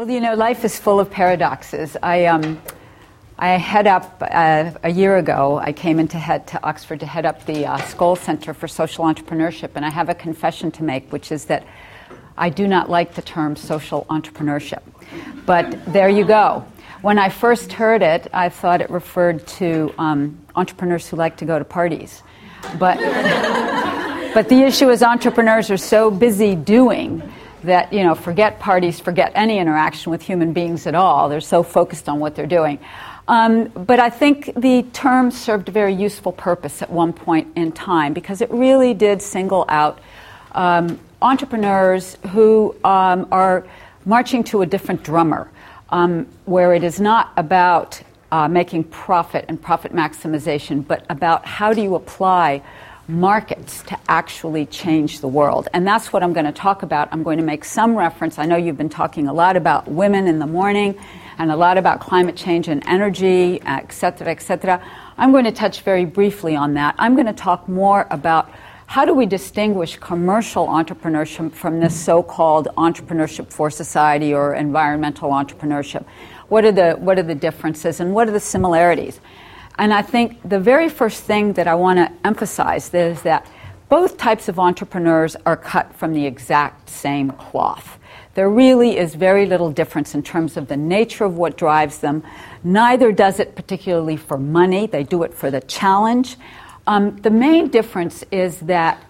Well, you know, life is full of paradoxes. I, um, I head up uh, a year ago. I came into head to Oxford to head up the uh, Skoll Center for Social Entrepreneurship, and I have a confession to make, which is that I do not like the term social entrepreneurship. But there you go. When I first heard it, I thought it referred to um, entrepreneurs who like to go to parties. But, but the issue is entrepreneurs are so busy doing that you know forget parties forget any interaction with human beings at all. They're so focused on what they're doing. Um, but i think the term served a very useful purpose at one point in time because it really did single out um, entrepreneurs who um, are marching to a different drummer um, where it is not about uh, making profit and profit maximization but about how do you apply markets to actually change the world. And that's what I'm going to talk about. I'm going to make some reference. I know you've been talking a lot about women in the morning and a lot about climate change and energy, et cetera, et cetera. I'm going to touch very briefly on that. I'm going to talk more about how do we distinguish commercial entrepreneurship from this so called entrepreneurship for society or environmental entrepreneurship? What are, the, what are the differences and what are the similarities? And I think the very first thing that I want to emphasize is that both types of entrepreneurs are cut from the exact same cloth. There really is very little difference in terms of the nature of what drives them. Neither does it particularly for money, they do it for the challenge. Um, the main difference is that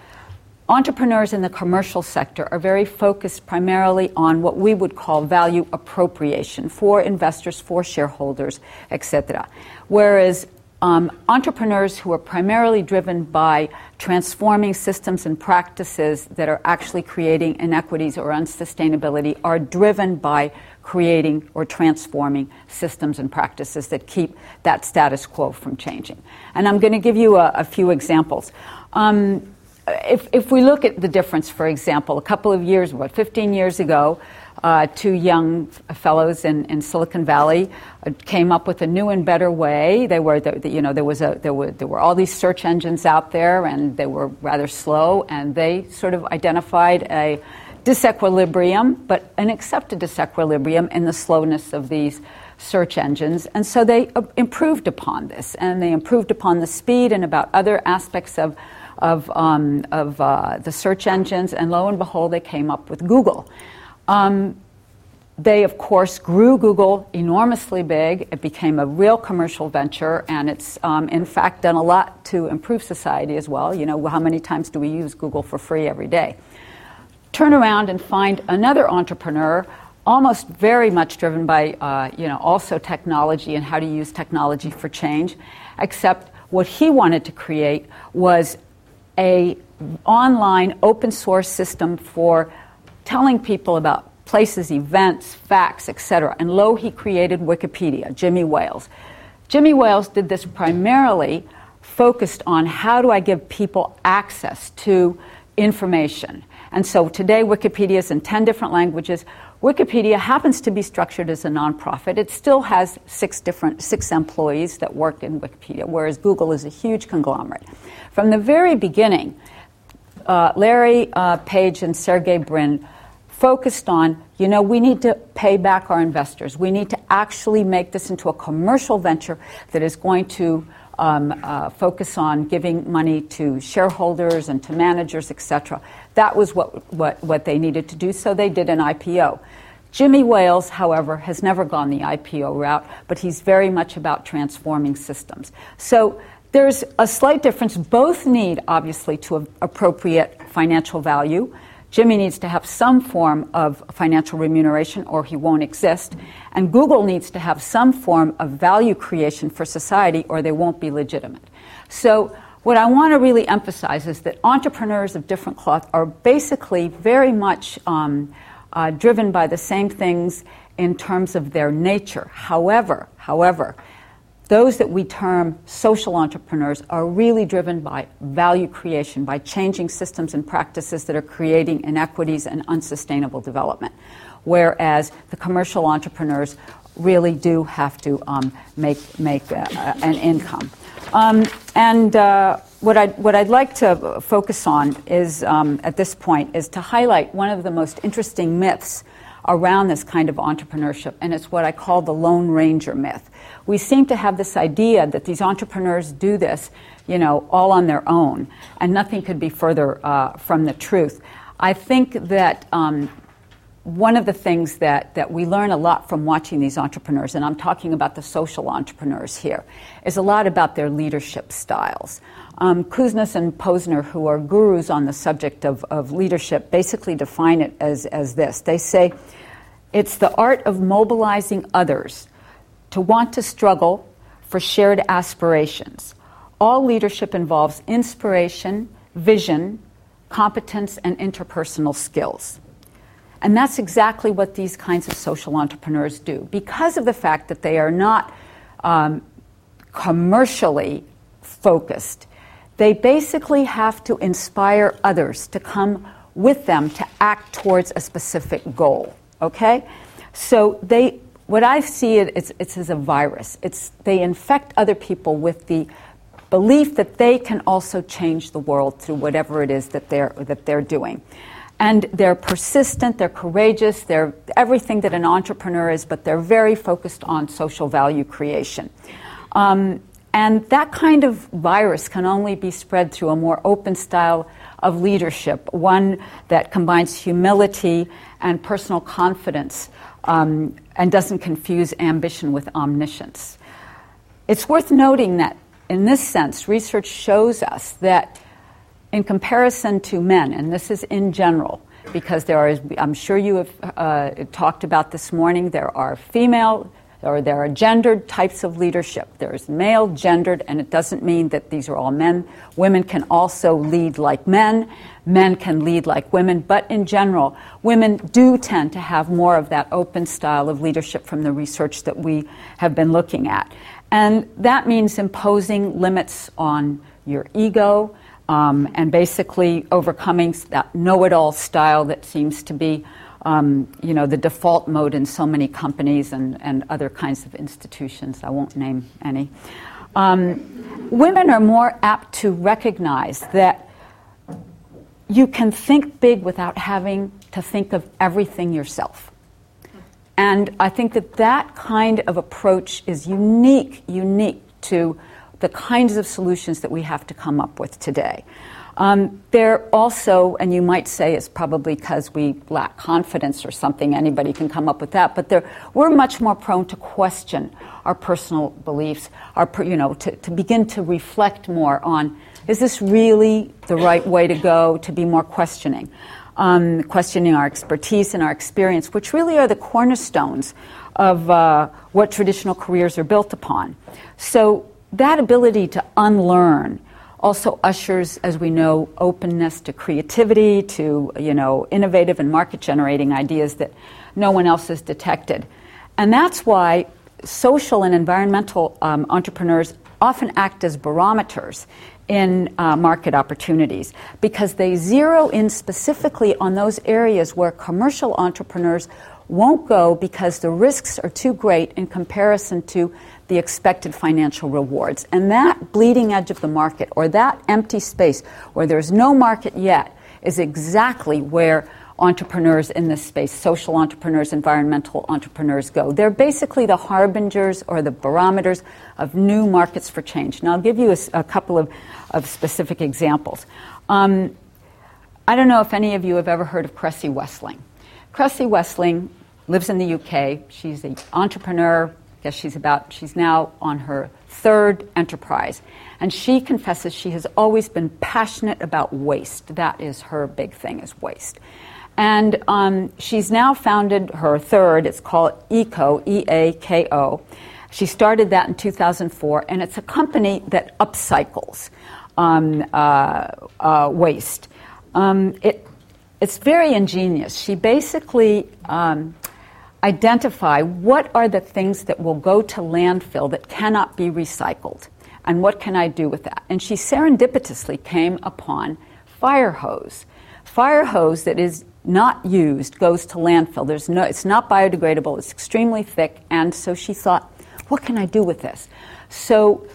entrepreneurs in the commercial sector are very focused primarily on what we would call value appropriation for investors, for shareholders, etc. Whereas um, entrepreneurs who are primarily driven by transforming systems and practices that are actually creating inequities or unsustainability are driven by creating or transforming systems and practices that keep that status quo from changing. And I'm going to give you a, a few examples. Um, if, if we look at the difference, for example, a couple of years, what, 15 years ago, uh, two young fellows in, in Silicon Valley uh, came up with a new and better way. They were, the, the, you know, there was a, there were, there were all these search engines out there, and they were rather slow, and they sort of identified a disequilibrium, but an accepted disequilibrium in the slowness of these search engines. And so they uh, improved upon this, and they improved upon the speed and about other aspects of, of, um, of uh, the search engines, and lo and behold, they came up with Google. Um, they, of course, grew Google enormously big. It became a real commercial venture, and it's, um, in fact, done a lot to improve society as well. You know, how many times do we use Google for free every day? Turn around and find another entrepreneur, almost very much driven by, uh, you know, also technology and how to use technology for change, except what he wanted to create was a online open source system for telling people about places, events, facts, etc. And lo, he created Wikipedia, Jimmy Wales. Jimmy Wales did this primarily focused on how do I give people access to information. And so today, Wikipedia is in 10 different languages. Wikipedia happens to be structured as a nonprofit. It still has six different six employees that work in Wikipedia, whereas Google is a huge conglomerate. From the very beginning, uh, Larry uh, Page and Sergey Brin focused on, you know, we need to pay back our investors. We need to actually make this into a commercial venture that is going to um, uh, focus on giving money to shareholders and to managers, etc. That was what, what, what they needed to do, so they did an IPO. Jimmy Wales, however, has never gone the IPO route, but he's very much about transforming systems. So there's a slight difference. Both need, obviously, to appropriate financial value. Jimmy needs to have some form of financial remuneration or he won't exist. And Google needs to have some form of value creation for society or they won't be legitimate. So, what I want to really emphasize is that entrepreneurs of different cloth are basically very much um, uh, driven by the same things in terms of their nature. However, however, those that we term social entrepreneurs are really driven by value creation, by changing systems and practices that are creating inequities and unsustainable development. Whereas the commercial entrepreneurs really do have to um, make, make uh, an income. Um, and uh, what, I'd, what I'd like to focus on is, um, at this point, is to highlight one of the most interesting myths around this kind of entrepreneurship, and it's what I call the Lone Ranger myth. We seem to have this idea that these entrepreneurs do this, you know, all on their own, and nothing could be further uh, from the truth. I think that um, one of the things that, that we learn a lot from watching these entrepreneurs, and I'm talking about the social entrepreneurs here, is a lot about their leadership styles. Um, Kouzes and Posner, who are gurus on the subject of, of leadership, basically define it as, as this. They say it's the art of mobilizing others to want to struggle for shared aspirations. All leadership involves inspiration, vision, competence, and interpersonal skills. And that's exactly what these kinds of social entrepreneurs do. Because of the fact that they are not um, commercially focused, they basically have to inspire others to come with them to act towards a specific goal. Okay? So they, what I see it, it's, it's as a virus. It's, they infect other people with the belief that they can also change the world through whatever it is that they're, that they're doing. And they're persistent, they're courageous, they're everything that an entrepreneur is, but they're very focused on social value creation. Um, and that kind of virus can only be spread through a more open style of leadership, one that combines humility and personal confidence um, and doesn't confuse ambition with omniscience. It's worth noting that, in this sense, research shows us that in comparison to men, and this is in general, because there are, I'm sure you have uh, talked about this morning, there are female or there are gendered types of leadership. There's male, gendered, and it doesn't mean that these are all men. Women can also lead like men. Men can lead like women. But in general, women do tend to have more of that open style of leadership from the research that we have been looking at. And that means imposing limits on your ego, um, and basically overcoming that know-it-all style that seems to be, um, you know, the default mode in so many companies and, and other kinds of institutions. I won't name any. Um, women are more apt to recognize that you can think big without having to think of everything yourself. And I think that that kind of approach is unique, unique to the kinds of solutions that we have to come up with today. Um, they're also, and you might say it's probably because we lack confidence or something, anybody can come up with that, but we're much more prone to question our personal beliefs, our, you know, to, to begin to reflect more on is this really the right way to go, to be more questioning. Um, questioning our expertise and our experience, which really are the cornerstones of uh, what traditional careers are built upon. So that ability to unlearn also ushers, as we know, openness to creativity, to you know, innovative and market generating ideas that no one else has detected. And that's why social and environmental um, entrepreneurs often act as barometers in uh, market opportunities because they zero in specifically on those areas where commercial entrepreneurs won't go because the risks are too great in comparison to the expected financial rewards. And that bleeding edge of the market, or that empty space where there's no market yet, is exactly where entrepreneurs in this space, social entrepreneurs, environmental entrepreneurs, go. They're basically the harbingers or the barometers of new markets for change. Now, I'll give you a, a couple of, of specific examples. Um, I don't know if any of you have ever heard of Kresse Wesling. Kresse Wesling lives in the UK. She's an entrepreneur. I guess she's about, she's now on her third enterprise. And she confesses she has always been passionate about waste. That is her big thing, is waste. And um, she's now founded her third, it's called EAKO, E A K O. She started that in 2004, and it's a company that upcycles um, uh, uh, waste. Um, it, it's very ingenious. She basically um, identify what are the things that will go to landfill that cannot be recycled and what can I do with that? And she serendipitously came upon fire hose. Fire hose that is not used goes to landfill. There's no, it's not biodegradable, it's extremely thick, and so she thought, what can I do with this? So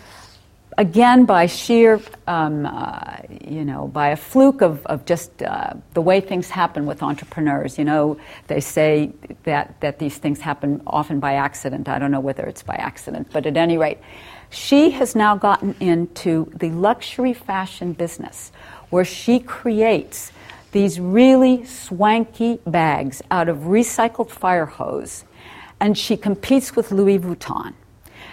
again, by sheer, um, uh, you know, by a fluke of, of just uh, the way things happen with entrepreneurs. You know, they say that, that these things happen often by accident. I don't know whether it's by accident, but at any rate, she has now gotten into the luxury fashion business where she creates these really swanky bags out of recycled fire hose, and she competes with Louis Vuitton.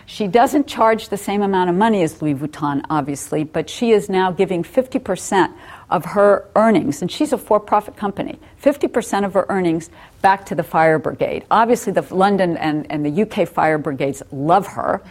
She doesn't charge the same amount of money as Louis Vuitton, obviously, but she is now giving 50% of her earnings, and she's a for profit company, 50% of her earnings back to the fire brigade. Obviously, the London and, and the UK fire brigades love her.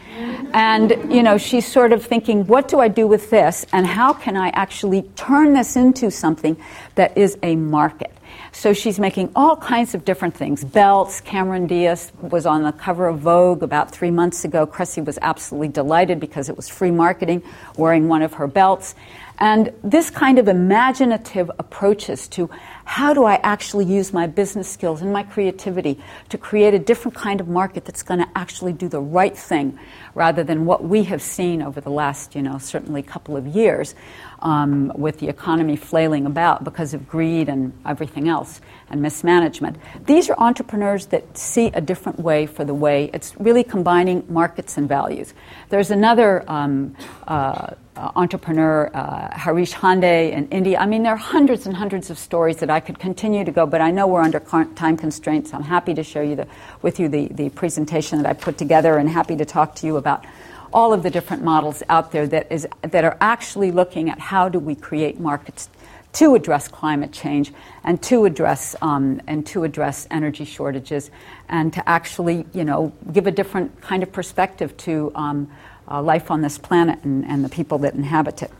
And, you know, she's sort of thinking, what do I do with this, and how can I actually turn this into something that is a market? So she's making all kinds of different things. Belts. Cameron Diaz was on the cover of Vogue about three months ago. Kresse was absolutely delighted because it was free marketing, wearing one of her belts. And this kind of imaginative approaches to how do I actually use my business skills and my creativity to create a different kind of market that's going to actually do the right thing rather than what we have seen over the last, you know, certainly couple of years um, with the economy flailing about because of greed and everything else and mismanagement. These are entrepreneurs that see a different way for the way. It's really combining markets and values. There's another um, uh, entrepreneur, uh, Harish Hande in India. I mean, there are hundreds and hundreds of stories that I could continue to go, but I know we're under time constraints. I'm happy to share you the, with you the, the presentation that I put together and happy to talk to you about all of the different models out there that, is, that are actually looking at how do we create markets to address climate change and to address um, and to address energy shortages and to actually you know give a different kind of perspective to um, uh, life on this planet and, and, the people that inhabit it.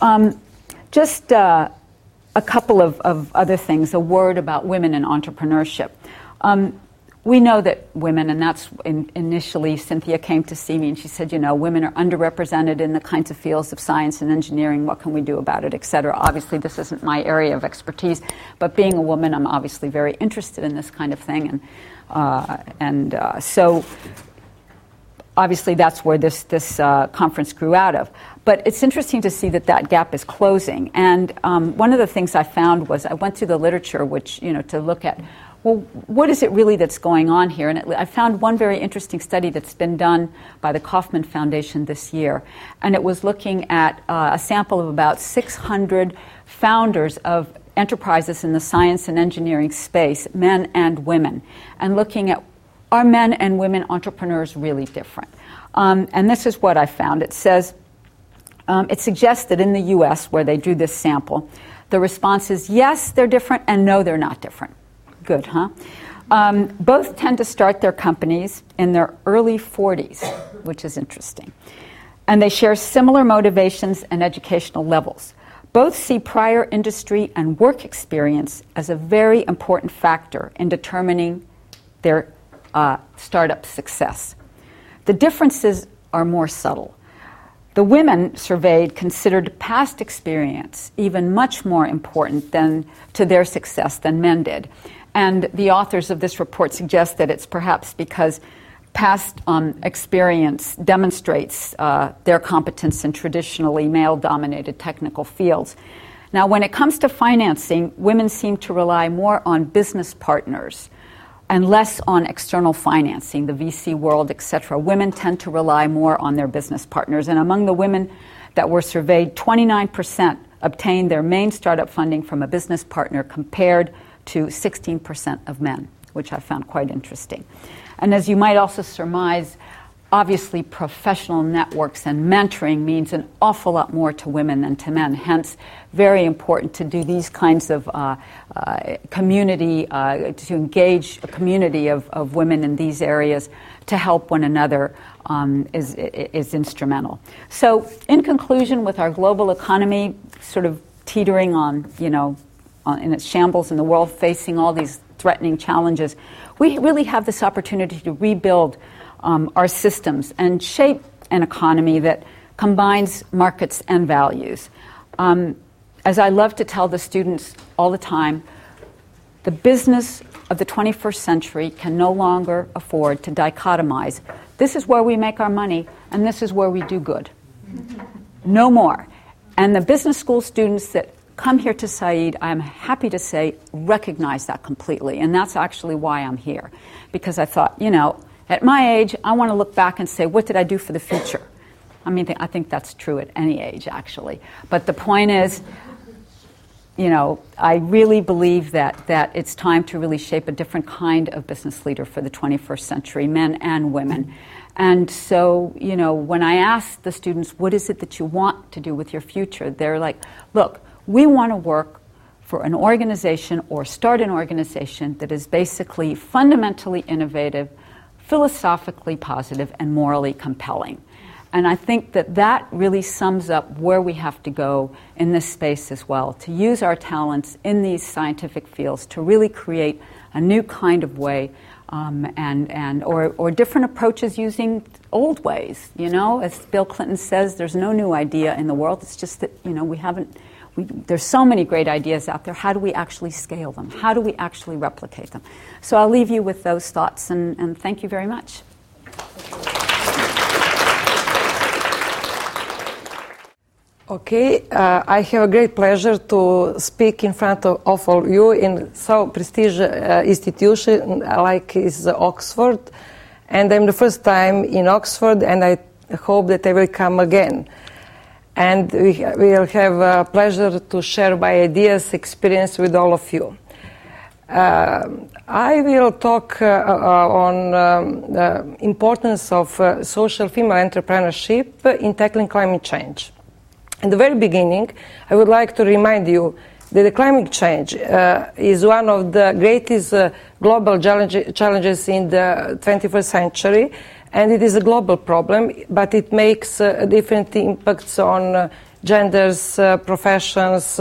Um, just uh, a couple of, of, other things. A word about women in entrepreneurship. Um, we know that women, and that's in, initially Cynthia came to see me and she said, you know, women are underrepresented in the kinds of fields of science and engineering. What can we do about it, et cetera? Obviously, this isn't my area of expertise, but being a woman, I'm obviously very interested in this kind of thing. And, uh, and uh, so, obviously, that's where this, this uh, conference grew out of. But it's interesting to see that that gap is closing. And um, one of the things I found was I went through the literature, which, you know, to look at well, what is it really that's going on here? And it, I found one very interesting study that's been done by the Kauffman Foundation this year, and it was looking at uh, a sample of about 600 founders of enterprises in the science and engineering space, men and women, and looking at are men and women entrepreneurs really different? Um, and this is what I found. It says, um, it suggests that in the US, where they do this sample, the response is yes, they're different, and no, they're not different. Good, huh? Um, both tend to start their companies in their early 40s, which is interesting. And they share similar motivations and educational levels. Both see prior industry and work experience as a very important factor in determining their uh, startup success. The differences are more subtle. The women surveyed considered past experience even much more important than to their success than men did. And the authors of this report suggest that it's perhaps because past um, experience demonstrates uh, their competence in traditionally male dominated technical fields. Now, when it comes to financing, women seem to rely more on business partners and less on external financing, the VC world, etc. Women tend to rely more on their business partners. And among the women that were surveyed, 29% obtained their main startup funding from a business partner compared to 16% of men, which I found quite interesting. And as you might also surmise, obviously professional networks and mentoring means an awful lot more to women than to men. Hence, very important to do these kinds of uh, uh, community, uh, to engage a community of, of women in these areas to help one another um, is, is instrumental. So, in conclusion, with our global economy sort of teetering on, you know, in its shambles in the world, facing all these threatening challenges, we really have this opportunity to rebuild um, our systems and shape an economy that combines markets and values. Um, as I love to tell the students all the time, the business of the 21st century can no longer afford to dichotomize. This is where we make our money, and this is where we do good. no more. And the business school students that come here to Said, I'm happy to say, recognize that completely. And that's actually why I'm here. Because I thought, you know, at my age, I want to look back and say, what did I do for the future? I mean, I think that's true at any age, actually. But the point is, you know, I really believe that, that it's time to really shape a different kind of business leader for the 21st century, men and women. And so, you know, when I ask the students, what is it that you want to do with your future? They're like, look, we want to work for an organization or start an organization that is basically fundamentally innovative, philosophically positive, and morally compelling. And I think that that really sums up where we have to go in this space as well to use our talents in these scientific fields to really create a new kind of way um, and, and, or, or different approaches using old ways. You know, as Bill Clinton says, there's no new idea in the world. It's just that, you know, we haven't, we, there's so many great ideas out there. How do we actually scale them? How do we actually replicate them? So I'll leave you with those thoughts and, and thank you very much. Okay, uh, I have a great pleasure to speak in front of, of all you in so prestigious uh, institution like is Oxford, and I'm the first time in Oxford, and I hope that I will come again. And we will have a pleasure to share my ideas, experience with all of you. Uh, I will talk uh, uh, on um, the importance of uh, social female entrepreneurship in tackling climate change. In the very beginning, I would like to remind you that the climate change uh, is one of the greatest uh, global challenge, challenges in the 21st century, and it is a global problem, but it makes uh, different impacts on uh, genders, uh, professions,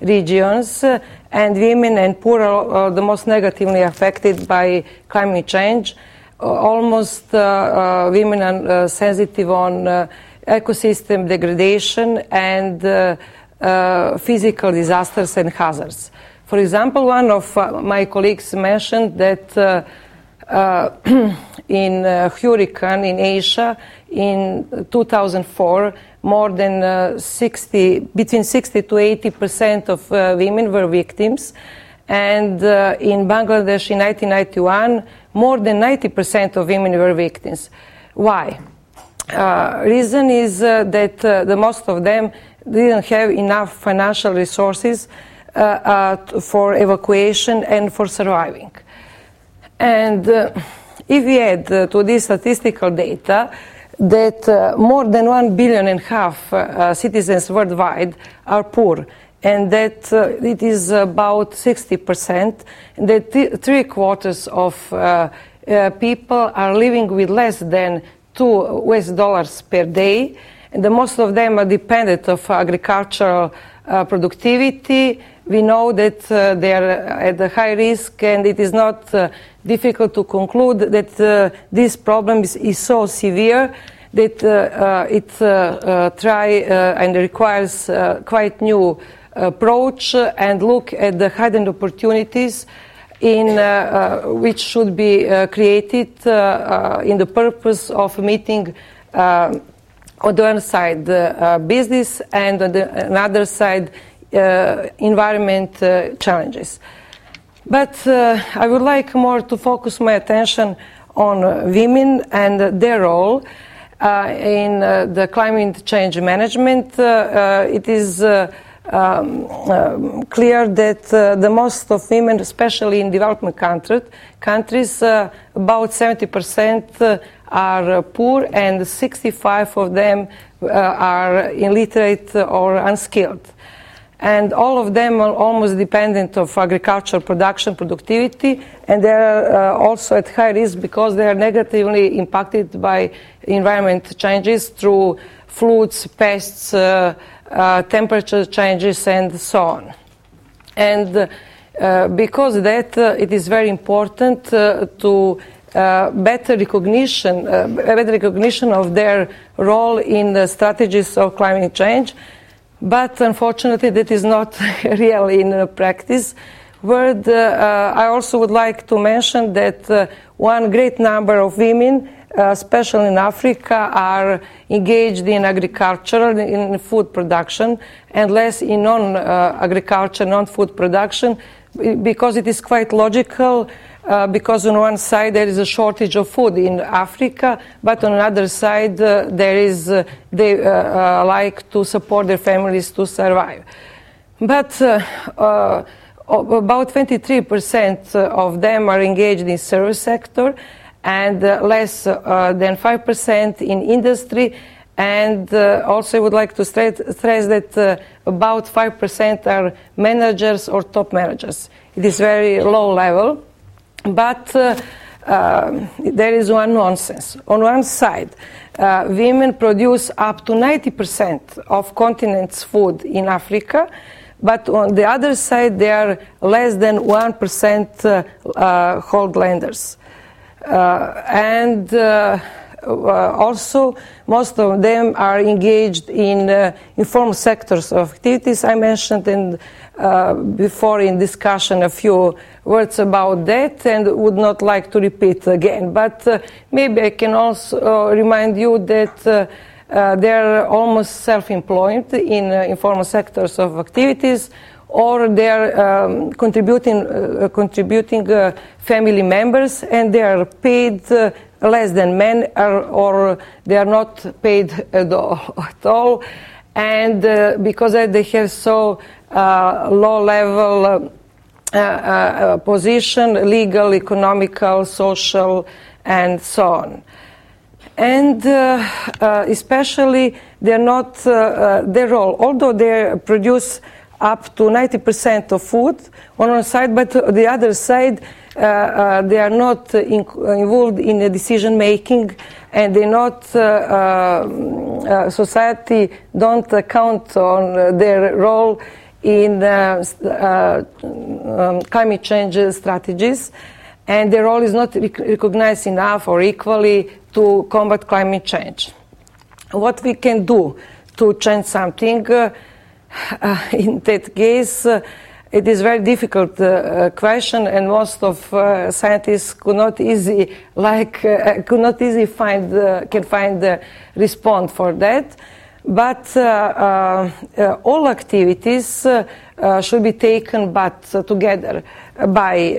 regions, and women and poor are the most negatively affected by climate change. almost women are sensitive on ecosystem degradation and uh, uh, physical disasters and hazards. For example, one of uh, my colleagues mentioned that in uh, hurricane in Asia in 2004, more than 60, between 60 to 80 percent of women were victims, and in Bangladesh in 1991, more than 90 percent of women were victims. Why? Uh, reason is uh, that uh, the most of them didn't have enough financial resources uh, uh, for evacuation and for surviving. And uh, if we add to this statistical data that more than one billion and a half citizens worldwide are poor, and that it is about 60%, and that th- three quarters of people are living with less than two US dollars per day. And the most of them are dependent of agricultural uh, productivity. We know that uh, they are at a high risk, and it is not uh, difficult to conclude that uh, this problem is, is, so severe that uh, uh, it try and requires quite new approach and look at the hidden opportunities in, uh, uh, which should be uh, created in the purpose of meeting on the one side business and on the another side environment challenges. But I would like more to focus my attention on women and their role uh, in uh, the climate change management. Uh, it is um, um, clear that uh, the most of women, especially in developing country, countries, uh, about 70% uh, are poor and 65 of them uh, are illiterate or unskilled. And all of them are almost dependent of agricultural production productivity, and they are uh, also at high risk because they are negatively impacted by environment changes through floods, pests, uh, uh, temperature changes, and so on. And uh, because that, uh, it is very important uh, to uh, better recognition, better recognition of their role in the strategies of climate change. But unfortunately, that is not real in uh, practice. word, uh, uh, I also would like to mention that one great number of women uh, especially in Africa, are engaged in agriculture, in food production, and less in non-agriculture, non-food production, because it is quite logical. Uh, because on one side there is a shortage of food in Africa, but on another side uh, there is uh, they uh, uh, like to support their families to survive. But about 23% of them are engaged in service sector, and less than 5% in industry. And also, I would like to stress, stress that about 5% are managers or top managers. It is very low level, but uh, there is one nonsense. On one side, uh, women produce up to 90% of continent's food in Africa, but on the other side, they are less than 1% uh. Uh, and uh, uh, also most of them are engaged in uh, informal sectors of activities I mentioned and uh, before in discussion a few words about that and would not like to repeat again but uh, maybe I can also remind you that they're almost self-employed in informal sectors of activities or they are um, contributing, uh, contributing uh, family members and they are paid uh, less than men or, or, they are not paid at all. At all. And uh, because they have so uh, low level uh, position, legal, economical, social, and so on. And especially, they're not their role, although they produce up to 90% of food on one side, but the other side, uh, uh, they are not in, involved in the decision making and they not uh, uh society don't count on their role in uh, uh, um, climate change strategies and their role is not recognized enough or equally to combat climate change. What we can do to change something uh, in that case, uh, it is very difficult uh, question, and most of uh, scientists could not easy like uh, could not easily find can find the response for that. But all activities should be taken, but together by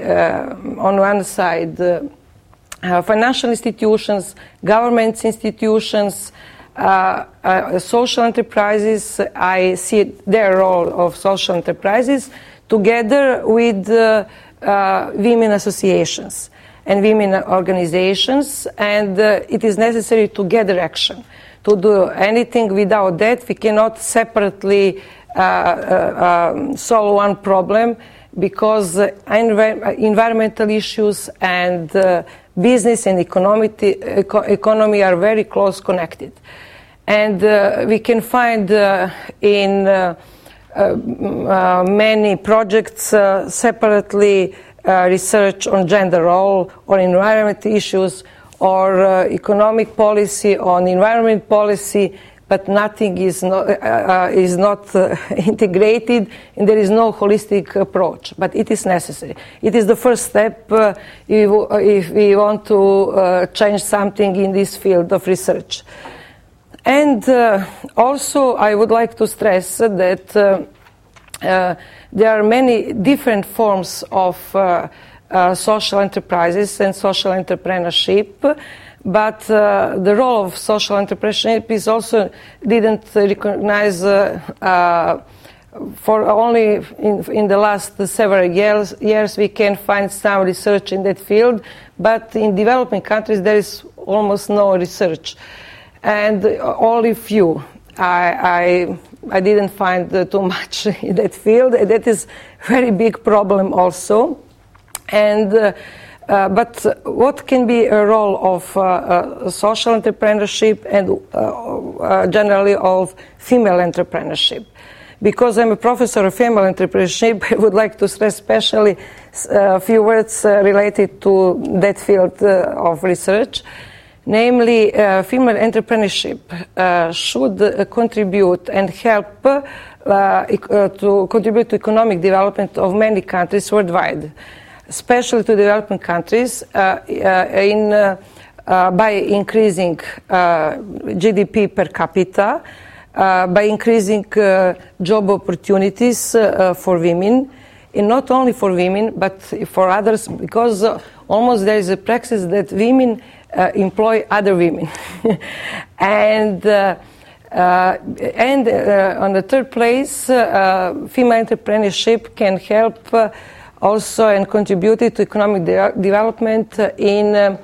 on one side. financial institutions, government institutions, uh, uh, social enterprises, I see their role of social enterprises together with uh, uh women associations and women organizations, and uh, it is necessary to gather action. To do anything without that, we cannot separately um, solve one problem because env- environmental issues and business and economy are very close connected. And uh, we can find uh, in uh, uh many projects uh, separately uh, research on gender role or environment issues or economic policy on environment policy but nothing is not, uh, uh, is not uh, integrated and there is no holistic approach. But it is necessary. It is the first step uh, if, if, we want to uh, change something in this field of research. And uh, also, I would like to stress that there are many different forms of social enterprises and social entrepreneurship but uh, the role of social entrepreneurship is also didn't recognize uh, uh, for only in, in, the last several years, years we can find some research in that field, but in developing countries there is almost no research, and only few. I, I, I didn't find uh, too much in that field. That is very big problem also, and uh, uh, but what can be a role of uh, uh, social entrepreneurship and uh, uh, generally of female entrepreneurship? Because I'm a professor of female entrepreneurship, I would like to stress especially a few words related to that field of research. Namely, female entrepreneurship should contribute and help to contribute to economic development of many countries worldwide, especially to developing countries in uh, by increasing uh, GDP per capita, uh, by increasing job opportunities for women, and not only for women but for others, because almost there is a practice that women employ other women, and. Uh, and uh, on the third place, uh, female entrepreneurship can help also and contributed to economic de- development in uh,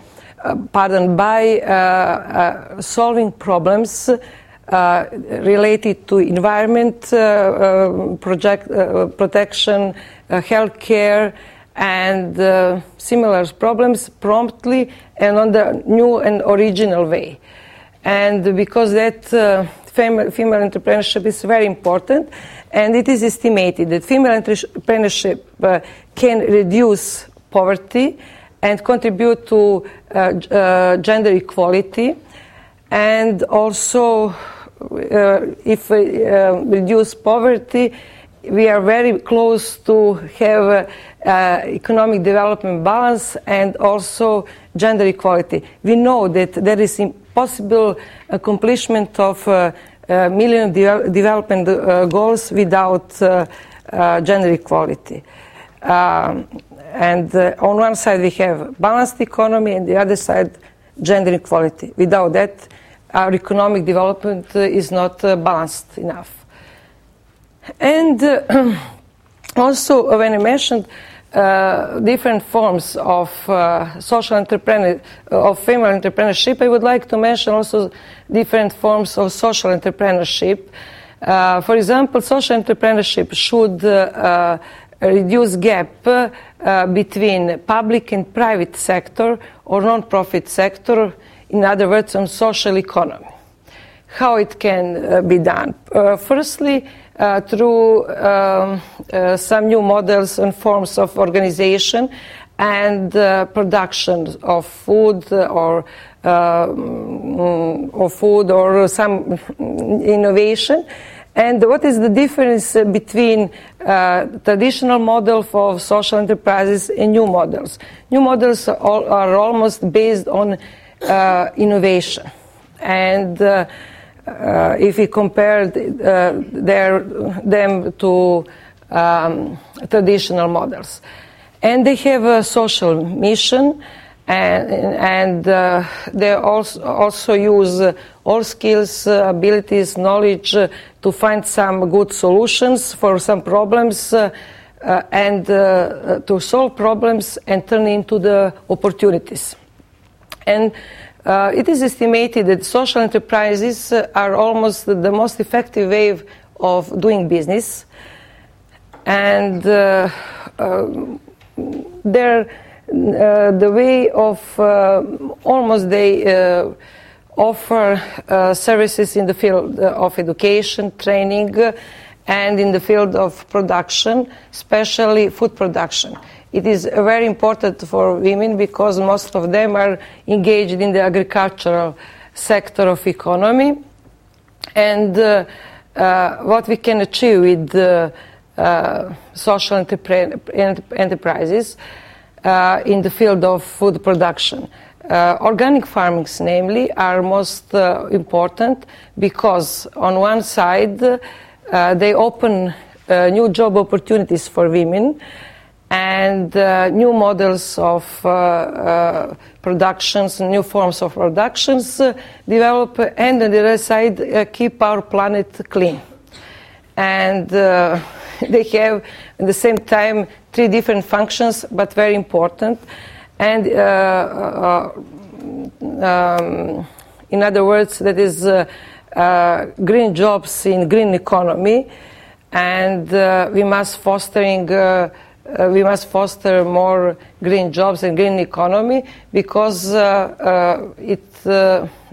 pardon, by uh, uh, solving problems related to environment project, protection, health care, and uh, similar problems promptly and on the new and original way. And because that uh, female, entrepreneurship is very important, and it is estimated that female entrepreneurship uh, can reduce poverty and contribute to uh, uh, gender equality and also uh, if we reduce poverty we are very close to have uh, economic development balance and also gender equality. We know that there is impossible accomplishment of uh, uh, million de- development goals without gender equality. Um, and uh, on one side, we have balanced economy, and the other side, gender equality. Without that, our economic development uh, is not uh, balanced enough. And uh, also, when I mentioned uh, different forms of uh, social entrepreneur, of female entrepreneurship, I would like to mention also different forms of social entrepreneurship. for example, social entrepreneurship should reduce gap uh, between public and private sector or non-profit sector, in other words, on social economy. How it can uh, be done? Uh, firstly, uh, through um, uh, some new models and forms of organization and uh, production of food or um, or food or some innovation and what is the difference between uh, traditional model for social enterprises and new models? New models are, are almost based on uh, innovation. And uh, uh if we compare uh, their, them to um, traditional models. And they have a social mission and, and uh, they also, also use uh, all skills, uh, abilities, knowledge uh, to find some good solutions for some problems uh, uh, and to solve problems and turn into the opportunities. And it is estimated that social enterprises are almost the most effective way of doing business. And um, they're uh, the way of uh, almost they uh, offer uh, services in the field of education, training, and in the field of production, especially food production. It is very important for women because most of them are engaged in the agricultural sector of economy. And uh, uh, what we can achieve with social enterprises uh, in the field of food production. Uh, organic farmings, namely, are most uh, important because, on one side, uh, they open uh, new job opportunities for women and uh, new models of productions, new forms of productions develop, and on the other side, keep our planet clean. And they have, at the same time, three different functions, but very important. And uh, uh, um, in other words, that is uh, uh green jobs in green economy, and uh, we must fostering. Uh, we must foster more green jobs and green economy because it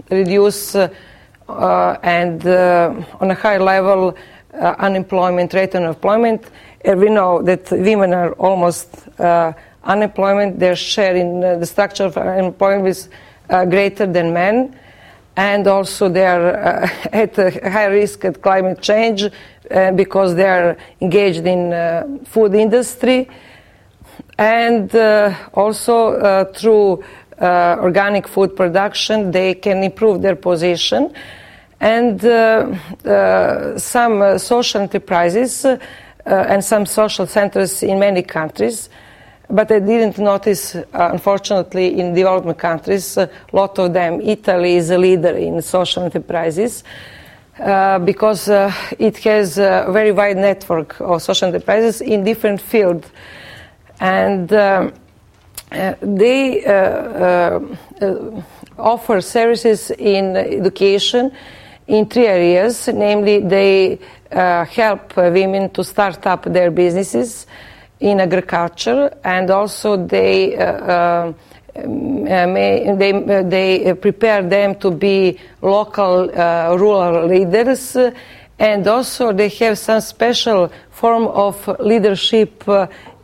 reduces and on a high level unemployment rate and unemployment we know that women are almost uh, unemployment. Their share in uh, the structure of unemployment is uh, greater than men. And also they are uh, at a high risk at climate change uh, because they are engaged in uh, food industry. And uh, also uh, through uh, organic food production they can improve their position. And some social enterprises and some social centers in many countries but I didn't notice, uh, unfortunately, in developing countries, a lot of them. Italy is a leader in social enterprises uh, because uh, it has a very wide network of social enterprises in different fields. And um, uh, they uh, uh, offer services in education in three areas namely, they help women to start up their businesses in agriculture, and also they. Uh, uh, may, they, uh, they prepare them to be local rural leaders and also they have some special form of leadership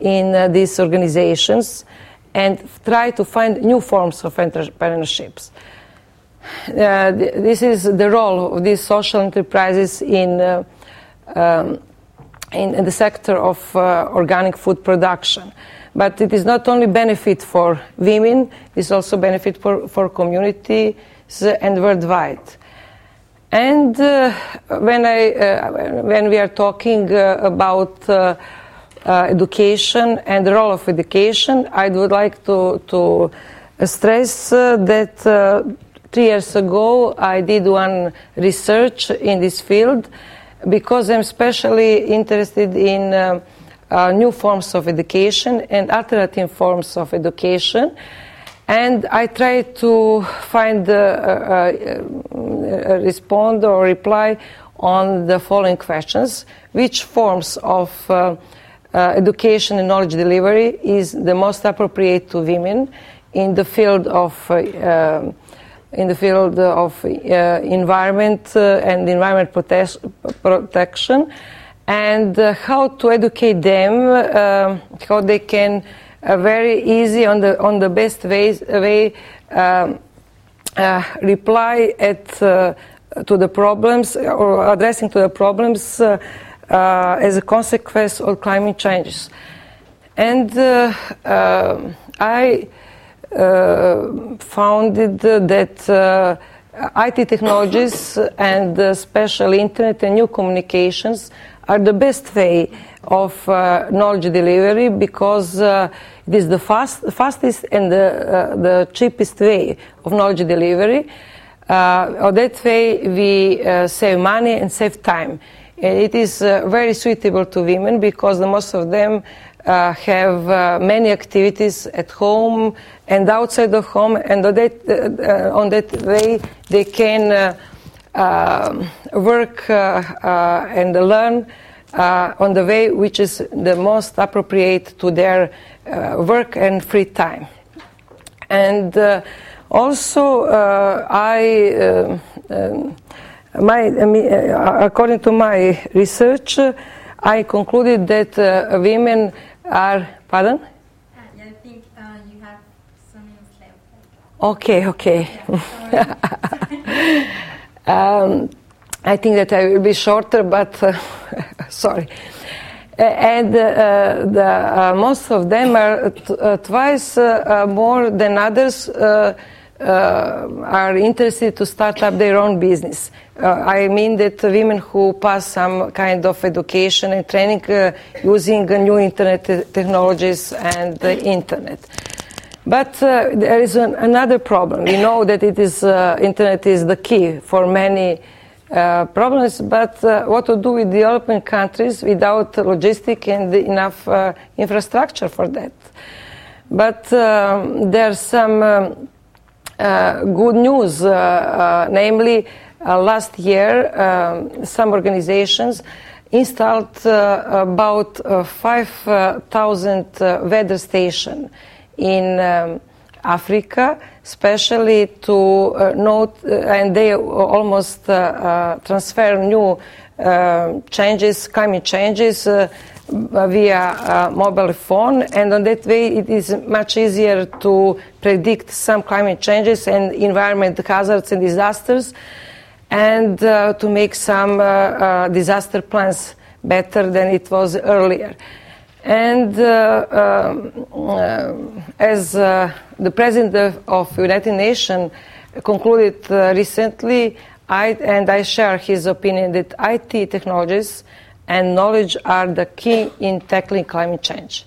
in these organizations and try to find new forms of entrepreneurships. Uh, this is the role of these social enterprises in uh, um, in, in the sector of uh, organic food production. But it is not only benefit for women, it's also benefit for, for communities and worldwide. And uh, when, I, uh, when we are talking uh, about uh, uh, education and the role of education, I would like to, to stress that three years ago I did one research in this field because I'm especially interested in uh, uh, new forms of education and alternative forms of education. And I try to find, uh, uh, uh respond or reply on the following questions. Which forms of uh, education and knowledge delivery is the most appropriate to women in the field of in the field of uh, environment uh, and environment prote- protection, and uh, how to educate them, uh, how they can uh, very easy on the on the best ways, way um, uh, reply at to the problems or addressing to the problems as a consequence of climate changes. And I uh, founded that uh, IT technologies and special internet and new communications are the best way of uh, knowledge delivery because uh, it is the fast, fastest and the, uh, the, cheapest way of knowledge delivery. Uh, that way we save money and save time. It is very suitable to women because most of them uh, have uh, many activities at home and outside of home, and on that, uh, on that way they can um, work and learn on the way which is the most appropriate to their work and free time. And also, I. Um, my, according to my research, I concluded that uh, women are, pardon? Uh, I think uh, you have some minutes left. Okay, okay. um, I think that I will be shorter, but uh, sorry. And uh, the, uh, most of them are t- uh, twice more than others are interested to start up their own business. Uh, I mean that women who pass some kind of education and training uh, using new internet technologies and the internet. But uh, there is an, another problem. We know that it is uh, internet is the key for many uh, problems, but uh, what to do with developing countries without logistic and enough infrastructure for that? But um, there's some um, good news, namely last year, um, some organizations installed uh, about uh, 5,000 weather stations in um, Africa, especially to uh, note, uh, and they almost uh, transfer new changes, climate changes, via mobile phone, and on that way it is much easier to predict some climate changes and environment hazards and disasters, and to make some disaster plans better than it was earlier. And uh, um, uh, as uh, the president of United Nations concluded recently, I, and I share his opinion that IT technologies and knowledge are the key in tackling climate change.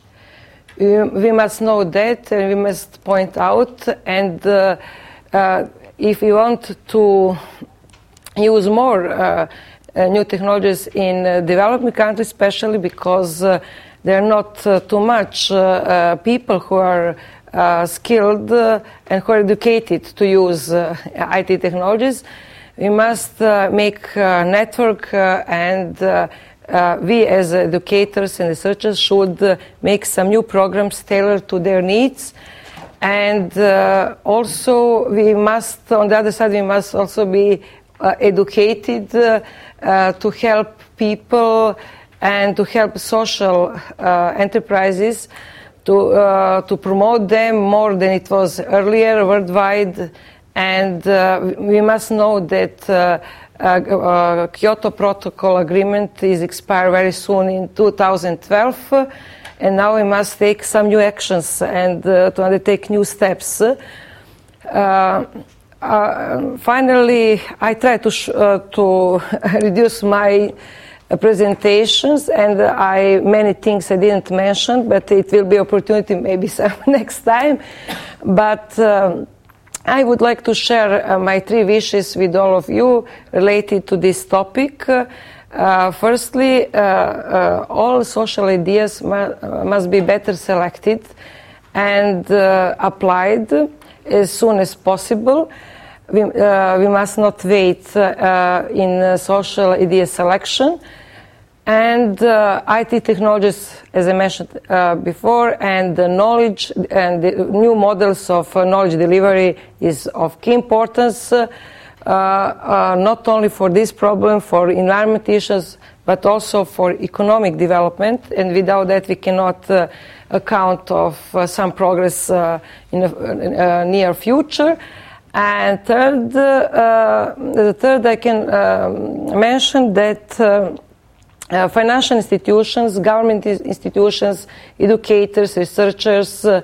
We, we must know that, and we must point out, and uh, uh, if we want to use more uh, new technologies in developing countries, especially because there are not uh, too much uh, uh, people who are skilled and who are educated to use IT technologies. We must make a network and uh, we as educators and researchers should uh, make some new programs tailored to their needs. And uh, also, we must, on the other side, we must also be educated to help people and to help social uh, enterprises to, uh, to promote them more than it was earlier worldwide. And uh, we must know that uh, uh, Kyoto Protocol agreement is expire very soon in 2012, and now we must take some new actions and uh, to undertake new steps. Finally, I try to, to reduce my presentations and I many things I didn't mention, but it will be opportunity maybe some next time. But um, I would like to share uh, my three wishes with all of you related to this topic. Uh, firstly, uh, uh all social ideas mu- must be better selected and uh, applied as soon as possible. We, uh, we must not wait in social idea selection and uh, IT technologies, as I mentioned uh, before, and the knowledge and the new models of uh, knowledge delivery is of key importance, uh, uh, not only for this problem, for environment issues, but also for economic development. And without that, we cannot uh, account of some progress in the near future. And third, the third, I can um, mention that. Uh, financial institutions, government institutions, educators, researchers, uh,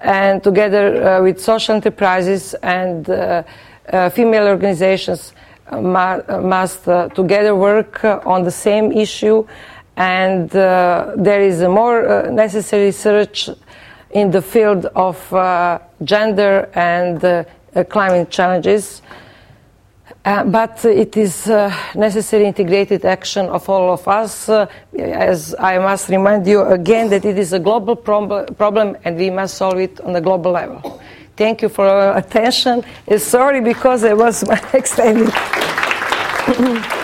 and together uh, with social enterprises and uh, uh, female organizations must together work on the same issue. And there is a more necessary research in the field of gender and climate challenges. Uh, but it is uh, necessary integrated action of all of us, uh, as I must remind you again that it is a global prob- problem and we must solve it on a global level. Thank you for your attention. sorry because I was extended.